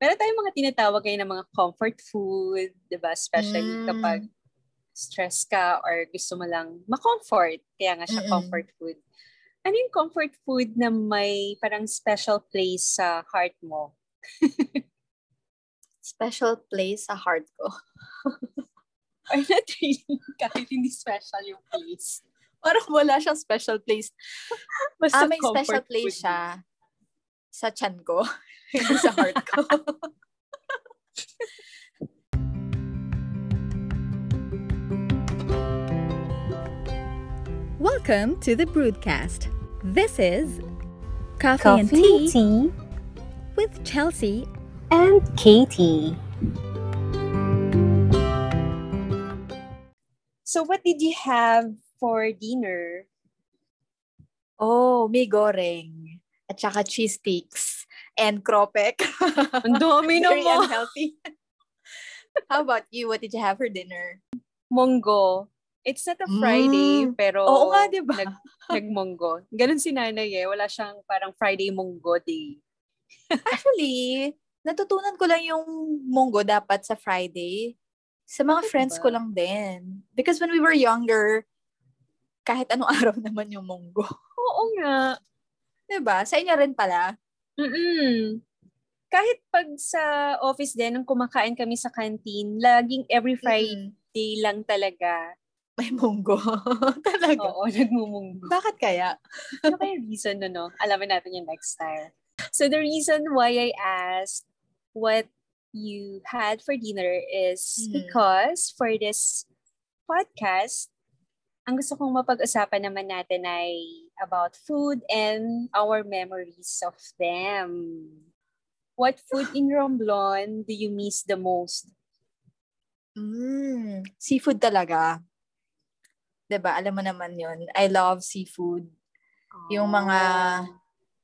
Meron tayong mga tinatawag kayo ng mga comfort food, di ba? Especially Mm. kapag stress ka or gusto mo lang ma-comfort. Kaya nga siya Mm-mm. comfort food. Ano yung comfort food na may parang special place sa heart mo? Special place sa heart ko. Or not really, kahit hindi special yung place. Parang wala siyang special place. Basta Ah, may special place food siya sa chan ko. Hindi sa heart ko. Welcome to the Broadcast. This is Coffee, Coffee and Tea tea with Chelsea. and Katie. So what did you have for dinner? Oh, may goreng. At saka cheese sticks. And kropek. Ang dami Very naman. unhealthy. How about you? What did you have for dinner? Monggo. It's not a Friday, Mm. pero Oo nga, di ba? nag, nagmonggo. Ganun si nanay eh. Wala siyang parang Friday monggo day. Actually, natutunan ko lang yung munggo dapat sa Friday. Sa mga Bakit friends ba? ko lang din. Because when we were younger, kahit anong araw naman yung munggo. Oo nga. 'Di ba? Sa inyo rin pala. Mm-mm. Kahit pag sa office din, nung kumakain kami sa canteen, laging every Friday Mm, lang talaga. may munggo. Talaga. Oo, nagmumunggo. Bakit kaya? Ano kaya reason no, no? Alamin natin yung next time. So the reason why I asked what you had for dinner is Mhm. because for this podcast, ang gusto kong mapag-usapan naman natin ay about food and our memories of them. What food in Romblon do you miss the most? Mm, seafood talaga. 'Di ba? Alam mo naman 'yon. I love seafood. Yung mga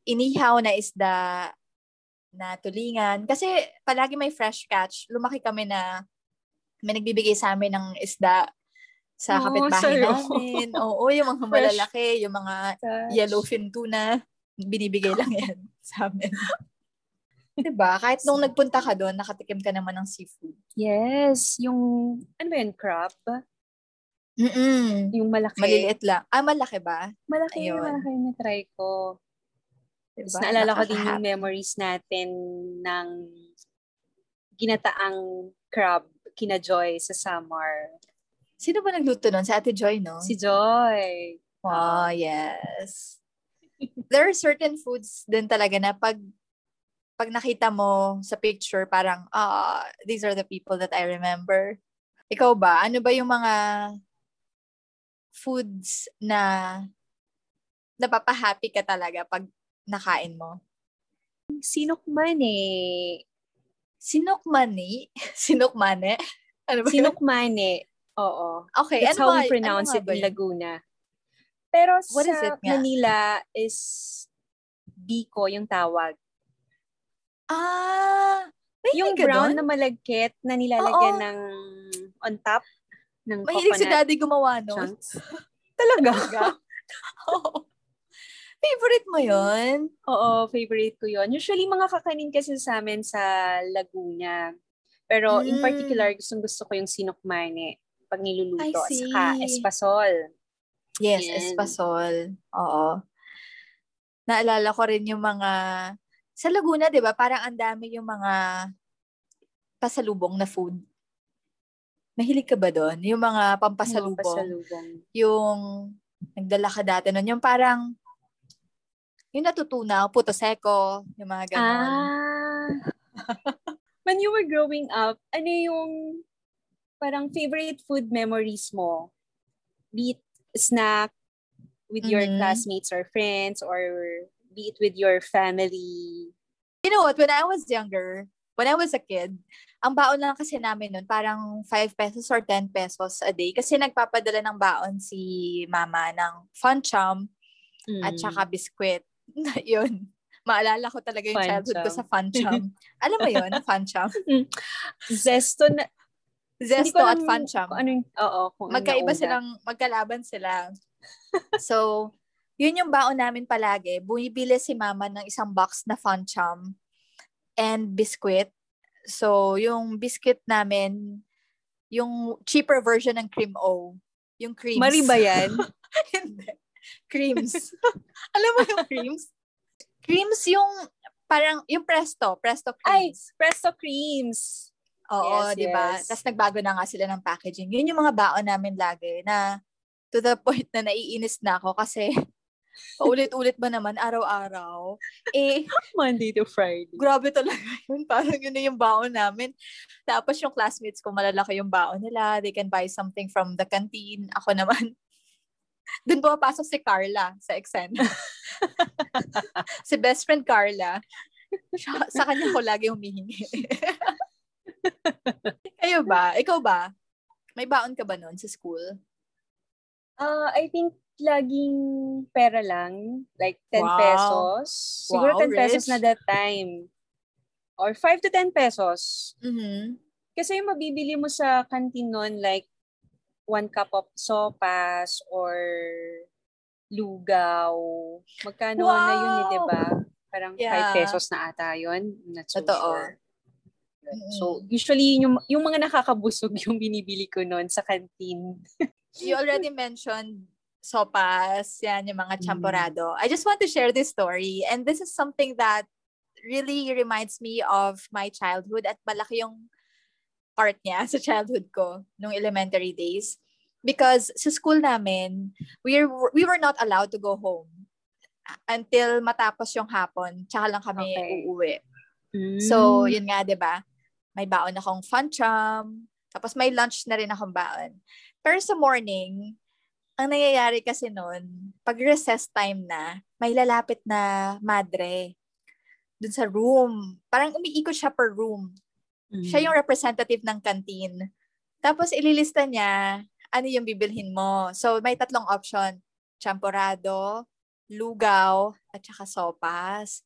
inihaw na isda na tulingan. Kasi palagi may fresh catch. Lumaki kami na may nagbibigay sa amin ng isda sa Oo, kapitbahay sa'yo. namin. Oo, yung mga Fresh malalaki, yung mga Gosh. yellowfin tuna, binibigay lang yan sa amin. diba? Kahit nung nagpunta ka doon, nakatikim ka naman ng seafood. Yes, yung, ano ba yun, crab? Mm-mm. Yung malaki. Maliliit lang. Ah, malaki ba? Malaki, Ayun. malaki na try ko. Diba? Tapos naalala ko din yung memories natin ng ginataang crab kina Joy sa Samar. Sino ba nagluto nun? Si Ate Joy, no? Si Joy. Oh, yes. There are certain foods din talaga na pag pag nakita mo sa picture, parang, ah, these are the people that I remember. Ikaw ba? Ano ba yung mga foods na napapahappy ka talaga pag nakain mo? Sinokmane. Sinukmani? Sinukmane? Ano ba? Sinokmane. Oo. Okay, That's ano how ba- we pronounce ano it in? Laguna. Pero What sa is it nga? Manila is Biko yung tawag. Ah, may Yung brown doon? na malagkit na nilalagyan Oo. ng on top ng Mahilig si coconut daddy gumawa, no? chunks. Talaga? Talaga? Oo. Favorite mo yun? Oo, favorite ko yon. Usually, mga kakanin kasi sa amin sa Laguna. Pero in Mm. particular, gustong gusto ko yung sinukmane pag niluluto. I see. saka espasol. Yes, Yan. espasol. Oo. Naalala ko rin yung mga... Sa Laguna, di ba, parang ang dami yung mga pasalubong na food. Mahilig ka ba doon? Yung mga pampasalubong. pasalubong. Yung nagdala ka dati nun. Yung parang yung natutunaw, puto seko, yung mga ganon. Ah. When you were growing up, ano yung parang favorite food memories mo? Be it snack with your Mhm. classmates or friends or be it with your family. You know what? When I was younger, when I was a kid, ang baon lang kasi namin nun, parang 5 pesos or 10 pesos a day. Kasi nagpapadala ng baon si mama ng fun chum at Mm. saka biskwit. yun. Maalala ko talaga yung Fun childhood ko chum. sa fun chum. Alam mo yun, fun chum? Zesto na, Zesto at kung ano yung, oo, kung Magkaiba nauna. silang, magkalaban sila. so, yun yung baon namin palagi. Bumibili si mama ng isang box na fun chum and biskwit. So, yung biscuit namin, yung cheaper version ng Cream O. Yung creams. Mari ba yan? Hindi. Creams. Alam mo yung creams? Creams yung parang yung Presto, Presto Ay, creams. Presto Creams. Oo, yes, 'di ba? yes. Tapos nagbago na nga sila ng packaging. Yun yung mga baon namin lagi na to the point na naiinis na ako kasi paulit-ulit ba naman araw-araw. Eh, Monday to Friday. grabe talaga yun. Parang yun na yung baon namin. Tapos yung classmates ko, malalaki yung baon nila. They can buy something from the canteen. Ako naman, doon pumapasok si Carla sa Exen. si best friend Carla. Sa kanya ko lagi humihingi. Kayo ba? Ikaw ba? May baon ka ba noon sa school? Ah, I think laging pera lang. Like 10 Wow. pesos. Siguro Wow, 10 pesos rich. na that time. Or 5 to 10 pesos. Mm-hmm. Kasi yung mabibili mo sa canteen nun, like, one cup of sopas or lugaw. Magkano na yun eh, Wow! di ba? Parang Yeah. 5 pesos na ata yun. I'm not so Totoo. sure. So, usually, yung, yung mga nakakabusog yung binibili ko nun sa canteen. You already mentioned sopas, yan, yung mga Mm. champorado. I just want to share this story. And this is something that really reminds me of my childhood at malaki yung part niya sa childhood ko nung elementary days. Because sa school namin, we were, we were not allowed to go home until matapos yung hapon. Tsaka lang kami Okay. uuwi. So, Mm. yun nga, 'di ba? May baon akong fun chum, tapos may lunch na rin akong baon. Pero sa morning, ang nangyayari kasi noon, pag recess time na, may lalapit na madre dun sa room. Parang umiikot siya per room. Mm. Siya yung representative ng canteen. Tapos ililista niya ano yung bibilhin mo. So, may tatlong option. Champorado, lugaw, at saka sopas.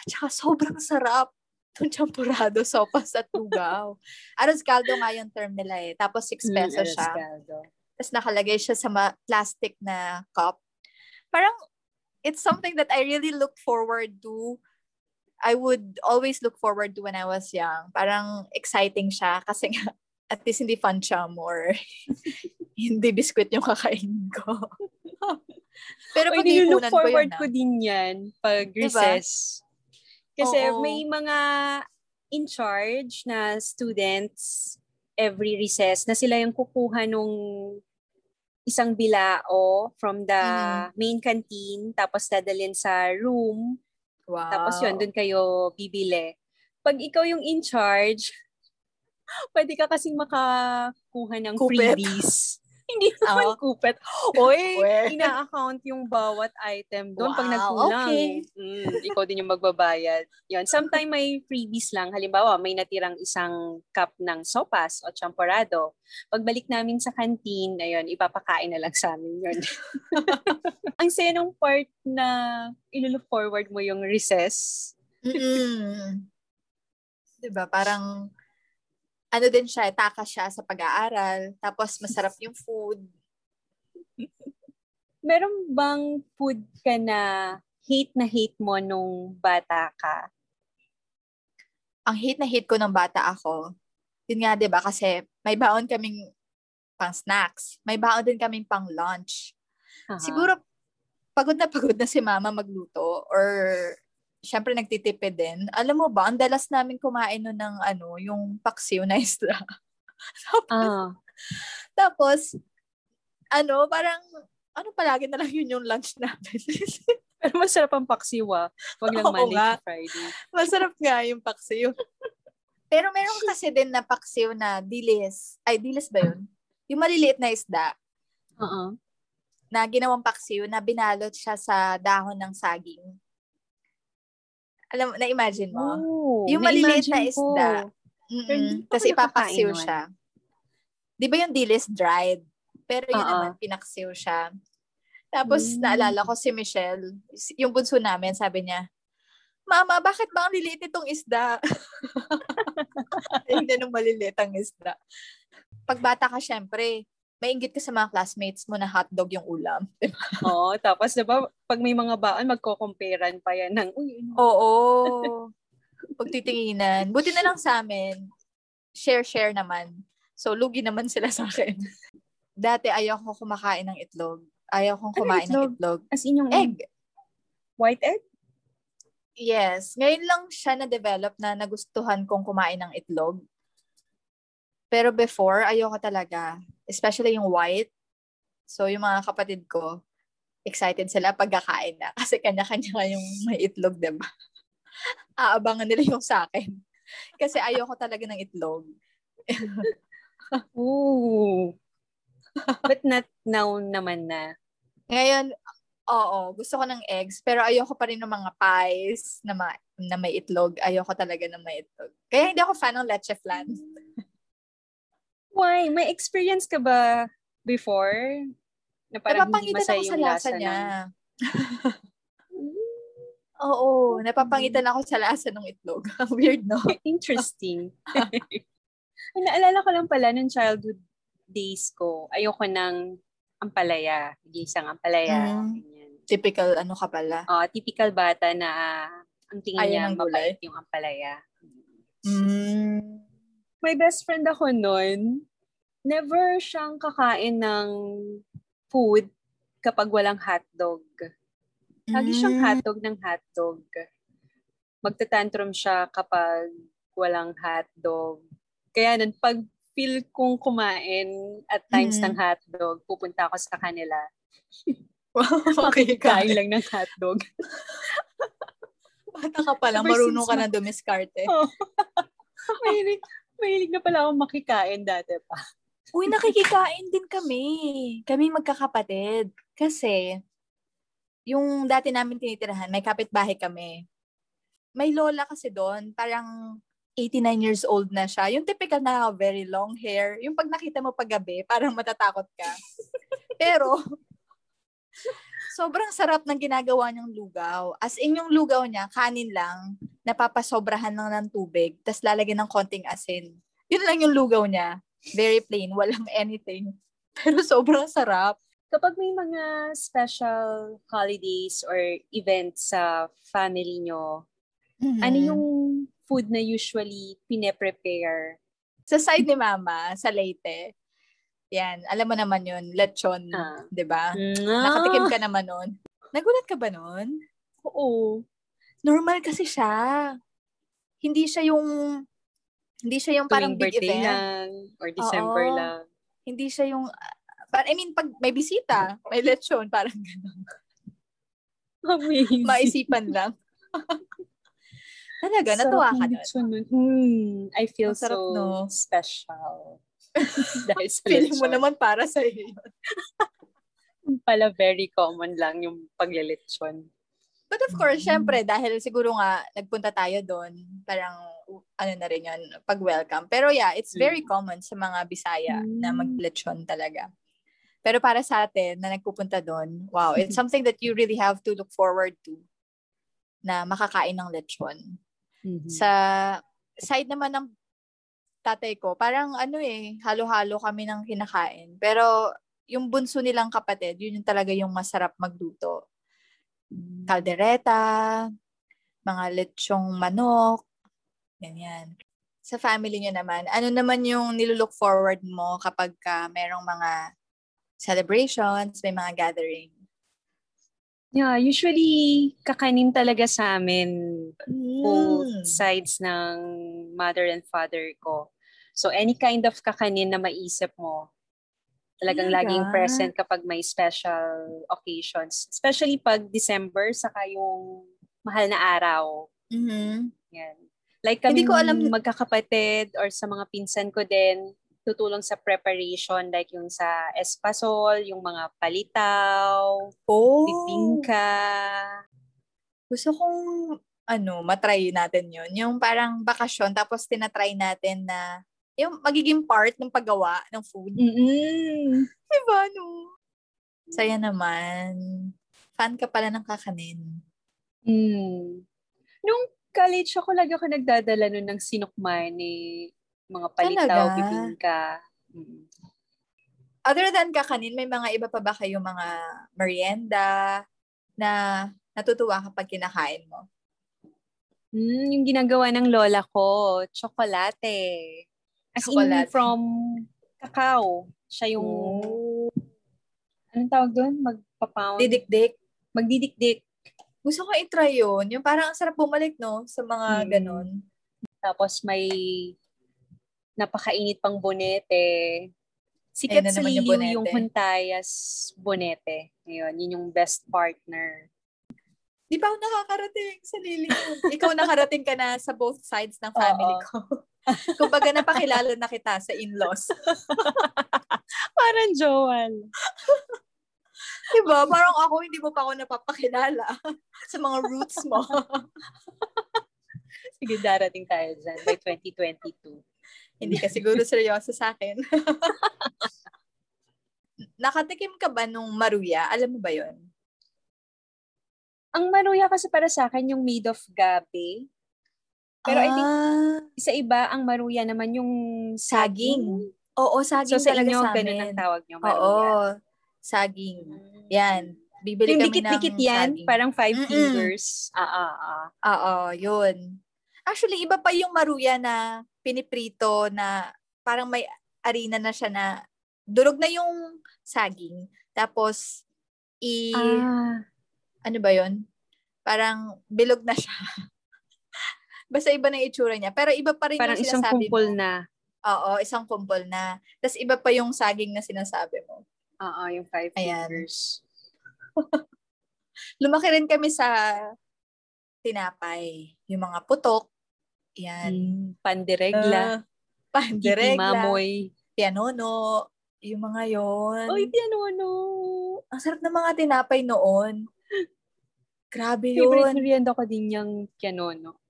At saka sobrang sarap. Itong champurado, sopas at lugaw. Aros caldo nga yung term nila eh. Tapos 6 Mm, pesos alas siya. caldo. Tapos nakalagay siya sa ma- plastic na cup. Parang, it's something that I really look forward to. I would always look forward to when I was young. Parang exciting siya kasi nga, at least hindi fun chum or hindi biskwit yung kakainin ko. Pero Oy, pag nilulook ipunan ko forward yun ko ah. din yan pag Diba? Kasi Oo. may mga in charge na students every recess na sila yung kukuha nung isang bilao from the Mhm. main canteen tapos dadalhin sa room Wow. tapos yun doon kayo bibili. Pag ikaw yung in charge, pwede ka kasing makakuha ng Kupit. freebies. Hindi naman Oo. kupet. Oy, ina-account yung bawat item doon pag Wow, nagkulang. okay. Mm, ikaw din yung magbabayad. Yun. Sometimes may freebies lang. Halimbawa, may natirang isang cup ng sopas o champorado. Pagbalik namin sa canteen, ayun, ipapakain na lang sa amin yun. Ang saya nung part na ilulook forward mo yung recess. Mm-mm. Diba? Parang, ano din siya, taka siya sa pag-aaral. Tapos, masarap yung food. Meron bang food ka na hate na hate mo nung bata ka? Ang hate na hate ko ng bata ako, yun nga, di ba? Kasi may baon kaming pang snacks. May baon din kaming pang lunch. Aha. Siguro, pagod na pagod na si mama magluto or syempre nagtitipid din. Alam mo ba, ang dalas namin kumain nun ng ano, yung paksiw na isda. Ah. Tapos, ano, parang, ano palagi na lang yun yung lunch namin. Pero masarap ang paksiwa. Wag lang Oo Monday nga. to Friday. Masarap nga yung paksiw. Pero meron kasi din na paksiw na dilis. Ay, dilis ba yun? Yung maliliit na isda Oo. na ginawang paksiw na binalot siya sa dahon ng saging. Alam mo, na-imagine mo? Oh, Yung maliliit na isda. Hindi Mm-mm. Tapos ipapaksiw siya. Di ba yung dilis dried? Pero yun Oo. naman, pinaksiw siya. Tapos, Mm. naalala ko si Michelle, yung bunso namin, sabi niya, Mama, bakit ba ang liliit itong isda? Ayun din ang maliliit ang isda. Pag bata ka, syempre, mainggit ka sa mga classmates mo na hotdog yung ulam. Oo, tapos 'di ba pag may mga baon magko-comparean pa yan ng uy, ano, Oo. pagtitinginan. Buti na lang sa amin, share-share naman. So, lugi naman sila sa akin. Dati, ayaw ko kumakain ng itlog. Ayaw kong Ano kumain itlog? ng itlog. As in yung Egg. white egg? Yes. Ngayon lang siya na-develop na nagustuhan kong kumain ng itlog. Pero before, ayoko talaga. Especially yung white. So, yung mga kapatid ko, excited sila pagkakain na. Kasi kanya-kanya nga yung may itlog, diba? Aabangan nila yung sa akin. Kasi ayoko talaga ng itlog. Ooh. But not now naman na. Ngayon, oo, gusto ko ng eggs, pero ayoko pa rin ng mga pies na, ma- na may itlog. Ayoko talaga ng may itlog. Kaya hindi ako fan ng leche flan. Why? May experience ka ba before? Na parang Napapangitan masaya ako sa lasa niya. Oo, napapangitan ako sa lasa ng itlog. Weird, no? Interesting. Ay, naalala ko lang pala nung childhood days ko, ayoko ng ampalaya. Gisang ampalaya. Mm. Ganyan. Typical ano ka pala. Ah, typical bata na ah, ang tingin Ayaw niya mabait yung ampalaya. Mm. My best friend ako noon, never siyang kakain ng food kapag walang hotdog. Lagi siyang Mm. hotdog ng hotdog. Magtatantrum siya kapag walang hotdog. Kaya nun, pag feel kong kumain at times Mm. ng hotdog, pupunta ako sa kanila. okay, Kain lang ng hotdog. Bata ka pa lang, marunong ka na dumiskarte. Oh. mahilig, mahilig na pala akong makikain dati pa. Uy, nakikikain din kami. Kami magkakapatid. Kasi, yung dati namin tinitirahan, may kapitbahay kami. May lola kasi doon, parang 89 years old na siya. Yung typical na very long hair. Yung pag nakita mo paggabi, parang matatakot ka. Pero, sobrang sarap ng ginagawa niyang lugaw. As in, yung lugaw niya, kanin lang, napapasobrahan lang ng tubig, tas lalagyan ng konting asin. Yun lang yung lugaw niya. Very plain, walang anything. Pero sobrang sarap. Kapag may mga special holidays or events sa family nyo, ano Mm. yung food na usually pine-prepare? Sa side ni mama, sa Leyte, yan, alam mo naman yun, lechon, Ah. 'di ba? Mm, Nakatikim ka naman nun. Nagulat ka ba nun? Oo. Normal kasi siya. Hindi siya yung hindi siya yung parang Tuwing big birthday event. lang or December Oo. lang. Hindi siya yung I mean pag may bisita, may lechon, parang gano'n. Amazing. Maisipan lang. Talaga, natuwa ka nun. Hmm, I feel so no? special. Dahil sa Feeling mo naman para sa iyo. Pala very common lang yung paglilechon. But of course, Mm. syempre, dahil siguro nga, nagpunta tayo doon, parang, ano na rin yun, pag-welcome. Pero yeah, it's very common sa mga Bisaya na Mm. maglechon talaga. Pero para sa atin, na nagpupunta doon, wow, it's something that you really have to look forward to na makakain ng lechon. Mm-hmm. Sa side naman ng tatay ko, parang ano eh, halo-halo kami ng kinakain. Pero yung bunso nilang kapatid, yun yung talaga yung masarap magluto. Kaldereta, mga lechong manok, ganyan. Sa family niyo naman, ano naman yung nilulook forward mo kapag ka merong mga celebrations, may mga gathering? Yeah, usually kakanin talaga sa amin both Mm. sides ng mother and father ko. So any kind of kakanin na maisip mo, talagang Talaga? laging present kapag may special occasions. Especially pag December, saka yung mahal na araw. Mhm. Yan. Like kami Hindi ko alam- magkakapatid or sa mga pinsan ko din, tutulong sa preparation like yung sa espasol, yung mga palitaw, Oh. bibingka. Gusto kong ano, matry natin yun. Yung parang bakasyon, tapos tinatry natin na yung magiging part ng paggawa ng food. Mm-mm. Diba, no? Saya naman. Fan ka pala ng kakanin. Mm. Nung college ako, lagi ako nagdadala nun ng sinukman ni mga palitaw, Talaga? bibingka. Mm. Other than kakanin, may mga iba pa ba kayo mga merienda na natutuwa kapag kinakain mo? Mm, yung ginagawa ng lola ko, chocolate. As Chocolate. in from cacao. Siya yung, Oh. anong tawag doon? Magpa-pound? Didikdik. Magdidikdik. Gusto ko i-try yun. Yung parang ang sarap bumalik, no? Sa mga Mm. ganon. Tapos may napakainit pang bonete. Sikat Ayun sa naman yung liliw bonete. yung Huntayas bonete. Ngayon, yun yung best partner. Di pa ako nakakarating sa lili Ikaw nakarating ka na sa both sides ng family Oo. ko. Kumbaga napakilala na kita sa in-laws. Parang Joel. Diba? Parang ako, hindi mo pa ako napapakilala sa mga roots mo. Sige, darating tayo dyan by 2022. hindi ka siguro seryoso sa akin. Nakatikim ka ba nung maruya? Alam mo ba yon? Ang maruya kasi para sa akin yung made of gabi. Pero I think Ah, sa iba, ang maruya naman yung saging. Oo, saging So sa talaga inyo, sa ganun amin. ang tawag nyo, maruya. Oo, saging. Yan. Bibili Yung kami dikit-dikit yan, saging. parang five Mm-mm. fingers. Ah, ah, ah. Oo, yun. Actually, iba pa yung maruya na piniprito na parang may arena na siya na durog na yung saging. Tapos, i... Ah, Ano ba yun? Parang bilog na siya. Basta iba na itsura niya. Pero iba pa rin parang yung isang kumpol mo. na. Oo, isang kumpol na. Tapos iba pa yung saging na sinasabi mo. Oo, yung five Ayan. fingers. Lumaki rin kami sa tinapay. Yung mga putok. Yan. Mm, pandiregla. Ah, pandiregla. Mamoy. pianono, yung mga yon. Oy, pianono. Ang sarap ng mga tinapay noon. Grabe Favorite yun. merienda ko din yung pianono.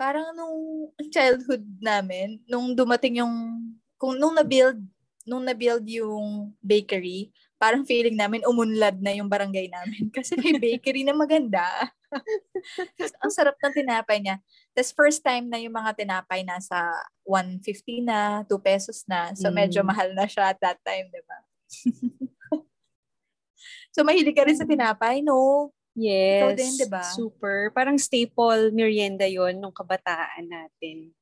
Parang nung childhood namin, nung dumating yung, kung nung na-build, nung na-build yung bakery, parang feeling namin umunlad na yung barangay namin kasi may bakery na maganda. Tapos ang sarap ng tinapay niya. Tapos first time na yung mga tinapay nasa 150 na, 2 pesos na. So medyo Mm. mahal na siya at that time, di ba? so mahilig ka rin sa tinapay, no? Yes. Ikaw din, di ba? Super. Parang staple merienda yon nung kabataan natin.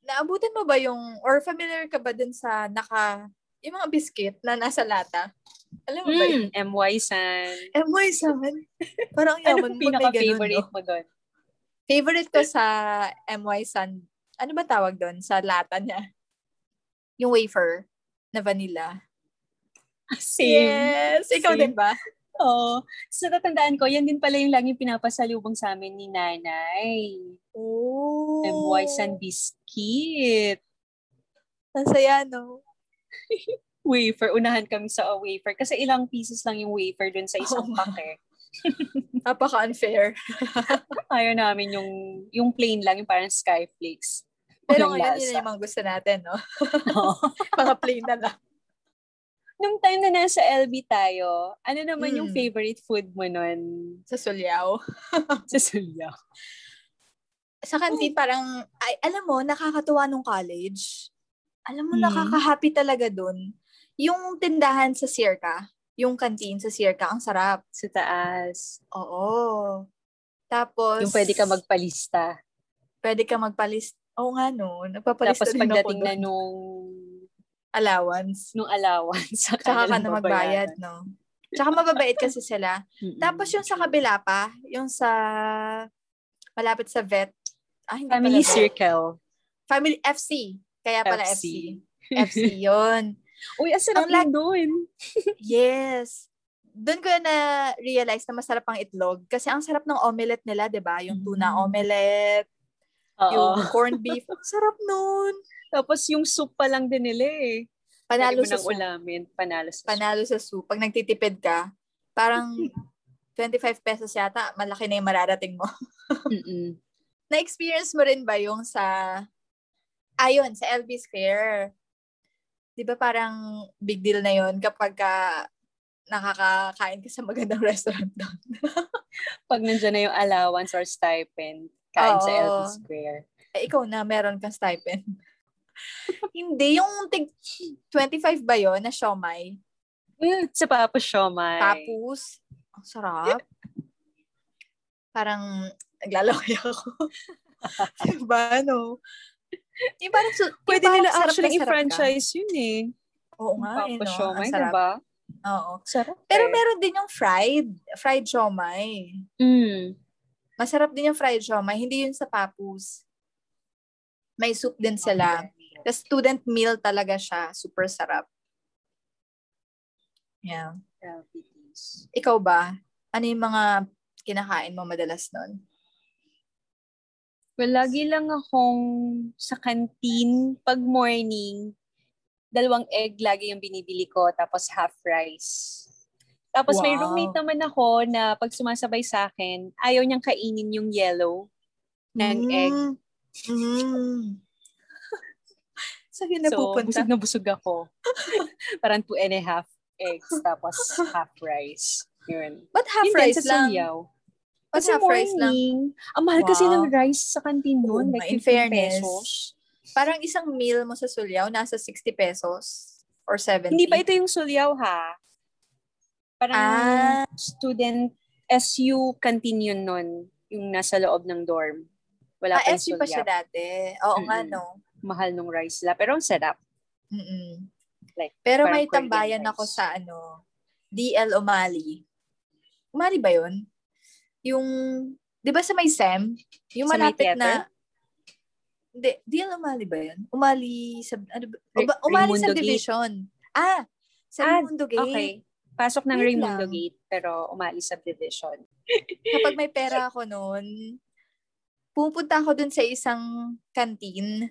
Naabutan mo ba yung, or familiar ka ba dun sa naka, yung mga biscuit na nasa lata? Alam mo ba yun? Mm, MY San. Mo saman. Parang ang Ano yaman mo ganun, pinaka-favorite mo doon? Favorite ko sa MY Sun, ano ba tawag doon? Sa lata niya. Yung wafer na vanilla. Same. Yes! Ikaw Same. din ba? Oo. So, tatandaan ko, yan din pala yung laging pinapasalubong sa amin ni nanay. Oh. MY San Biscuit. Ang saya, no? Wafer. Unahan kami sa uh, wafer. Kasi ilang pieces lang yung wafer dun sa isang Oo. pack eh. Napaka-unfair. Ayaw namin yung, yung plain lang, yung parang skyflakes. Pero Walang ngayon, yun yung mga gusto natin, no? Oo. mga plain na lang. Nung time na nasa LB tayo, ano naman yung Mm. favorite food mo nun Sa Sulyao. sa Sulyao? Sa kantin, parang, ay, alam mo, nakakatuwa nung college. Alam mo, Hmm. nakaka-happy talaga dun. Yung tindahan sa Sierka, yung canteen sa Sierka, ang sarap. Sa taas. Oo. Tapos, Yung pwede ka magpalista. pwede ka magpalis. Oo nga, no. Nagpapalista Tapos pagdating na nung allowance. nung allowance. Saka, Tsaka ka na magbayad, no? Tsaka mababait kasi sila. Mm-mm. Tapos yung sa kabila pa, yung sa malapit sa vet. Ah, hindi Family pala. Circle. Family FC. Kaya pala FC. FC. FC, yun. Uy, ang sarap doon. Yes. Doon ko na realize na masarap ang itlog. Kasi ang sarap ng omelette nila, di ba? Yung tuna Mm. omelette, Oo. yung corned beef. Ang sarap nun. Tapos yung soup pa lang din nila eh. Panalo sa soup. ulamin. Panalo sa Panalo sa soup. Pag nagtitipid ka, parang 25 pesos yata, malaki na yung mararating mo. soup. Na-experience mo rin ba yung sa, ayun, sa LB Square? Di ba parang big deal na yon kapag ka nakakakain ka sa magandang restaurant doon? Pag nandiyan na yung allowance or stipend, kain sa Oo. LB Square. eh, ikaw na, meron kang stipend. Hindi, yung tig 25 ba yon na siomay? Mm, sa Papa Siomay. Tapos, ang sarap. Parang, naglalaway ako. diba, no? Yung parang, yung Pwede parang nila actually i-franchise yun eh. Oo nga, eh, no? Siomay, Ang sarap. diba? Oo. Sarap Pero eh. meron din yung fried. Fried siomay. Mm. Masarap din yung fried siomay. Hindi yun sa papus. May soup din sila. The student meal talaga siya. Super sarap. Yeah. Diabetes. Ikaw ba? Ano yung mga kinakain mo madalas nun? Well, lagi lang akong sa canteen pag morning, dalawang egg lagi yung binibili ko, tapos half rice. Tapos may Wow. roommate naman ako na pag sumasabay sa akin, ayaw niyang kainin yung yellow ng egg. Mm. Saan yun na So, pupunta? busog na busog ako. Parang two and a half eggs, tapos half rice. Yun. Ba't half Yun rice lang? sulyaw. Ba't Kasi half rice lang? morning, ang mahal kasi Wow. ng rice sa Oo nun. nga, Like in 15 fairness. pesos. Parang isang meal mo sa Sulyaw, nasa 60 pesos or 70. Hindi pa ito yung sulyaw ha. Parang Ah. student SU canteen yun nun. Yung nasa loob ng dorm. Wala Ah, SU pa siya dati. Oo nga, Mm-mm. no? Mahal nung rice la. Pero ang sarap. Mm-mm. Like, Pero may tambayan rice. ako sa ano, DL Umali. Umali ba yun? Yung, di ba sa may SEM? Yung Sa malapit theater? na, hindi, DL Umali ba yun? Umali, sub, ano ba? Re- Uba- Umali Raimundo subdivision. Ah, sa Ah, Raimundo Gate. Okay. Pasok ng Wait Raimundo lang. Gate, pero umali subdivision. Kapag may pera ako noon, pupunta ako dun sa isang canteen.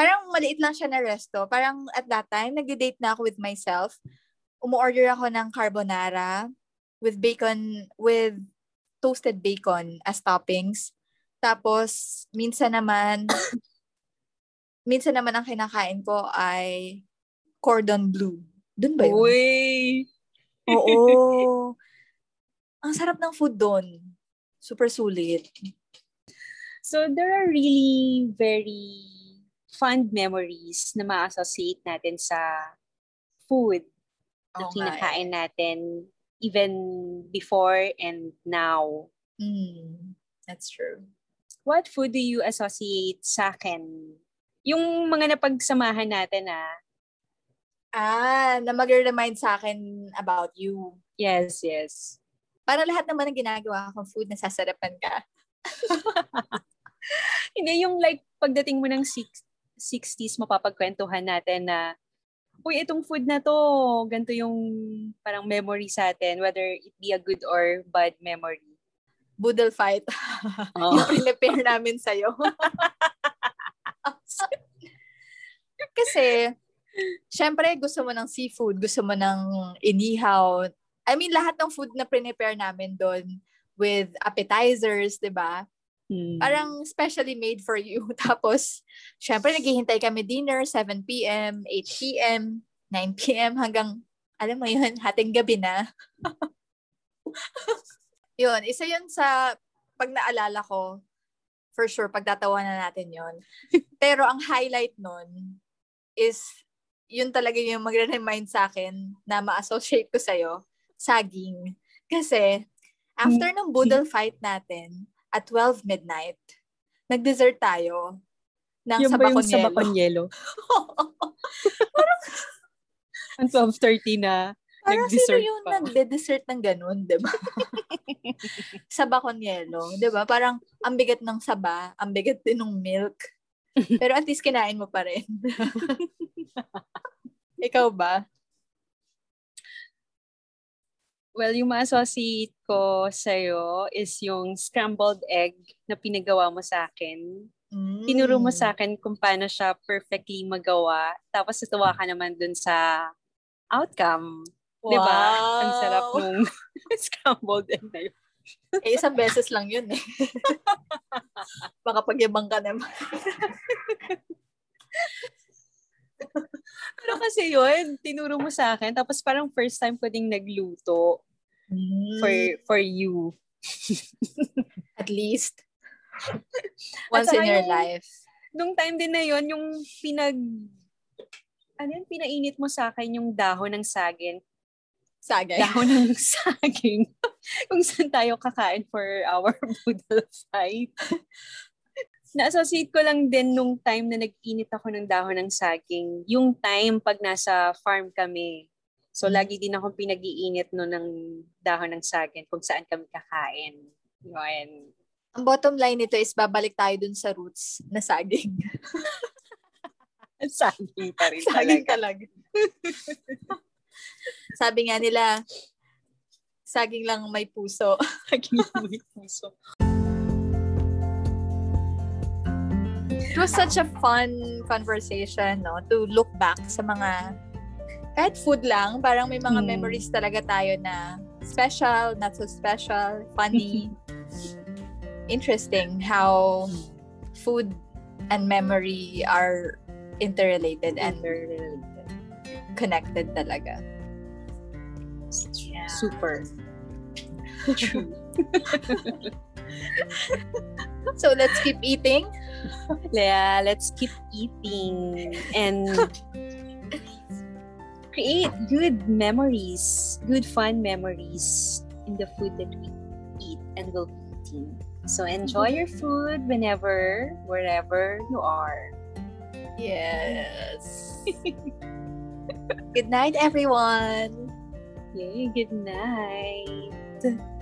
Parang maliit lang siya na resto. Parang at that time, nag-date na ako with myself. Umu-order ako ng carbonara with bacon, with toasted bacon as toppings. Tapos, minsan naman, minsan naman ang kinakain ko ay cordon bleu. Dun ba yun? Uy! Oo. Ang sarap ng food doon. Super sulit. So, there are really very fond memories na ma-associate natin sa food na Oo nga eh. kinakain natin even before and now. Mm, that's true. What food do you associate sa akin? Yung mga napagsamahan natin ah. Ah, na mag-remind sa akin about you. Yes, yes. Para lahat naman ng ginagawa kong food, nasasarapan ka. Hindi yung like pagdating mo ng six, 60s, mapapagkwentuhan natin na uy, itong food na to, ganito yung parang memory sa atin, whether it be a good or bad memory. Boodle fight. Oh. yung prepare namin sa'yo. Kasi, syempre, gusto mo ng seafood, gusto mo ng inihaw. I mean, lahat ng food na prepare namin doon with appetizers, di ba? Hmm. Parang specially made for you. Tapos, syempre, naghihintay kami dinner, 7 p.m., 8 p.m., 9 p.m. hanggang, alam mo yun, hating gabi na. yun, isa yun sa, pag naalala ko, for sure, pagtatawanan natin yun. Pero ang highlight nun is, yun talaga yung magre-remind sa akin na ma-associate ko sa'yo, saging. Kasi, after ng boodle fight natin, at 12 midnight, nag-dessert tayo ng Yung ba yung sabakonyelo. sabakonyelo? Ang 12.30 na. Parang Nag-dessert sino yung pa. nagde-dessert ng ganun, di ba? sabakonyelo, di ba? Parang ang bigat ng saba, ang bigat din ng milk. Pero at least kinain mo pa rin. Ikaw ba? Well, yung ma-associate ko sa'yo is yung scrambled egg na pinagawa mo sa akin. Mm. Tinuro mo sa akin kung paano siya perfectly magawa. Tapos natuwa ka naman dun sa outcome. Di ba? Ang sarap nung scrambled egg na yun. Eh, isang beses lang yun eh. Baka pagyabang ka naman. Pero kasi yun, tinuro mo sa akin. Tapos parang first time ko ding nagluto for for you. At least. Once in your yung- life. Nung time din na yun, yung pinag... Ano yun, pinainit mo sa akin yung dahon ng saging. Sagay. Dahon ng saging. kung saan tayo kakain for our boodle fight. Na-associate ko lang din nung time na nag-init ako ng dahon ng saging. Yung time pag nasa farm kami. So, Mm. lagi din akong pinag-iinit no ng dahon ng saging kung saan kami kakain. Yun. Ang bottom line nito is babalik tayo dun sa roots na saging. Saging pa rin saging talaga. talaga. Sabi nga nila, saging lang may puso. Saging may puso. It was such a fun conversation, no? To look back sa mga, kahit food lang, parang may mga Hmm. memories talaga tayo na special, not so special, funny. Interesting how food and memory are interrelated and Interrelated. connected talaga. Yeah. Super. True. So let's keep eating. Yeah, let's keep eating and create good memories, good fun memories in the food that we eat and will be eating. So enjoy mm-hmm. your food whenever, wherever you are. Yes. Good night, everyone. Yay, good night.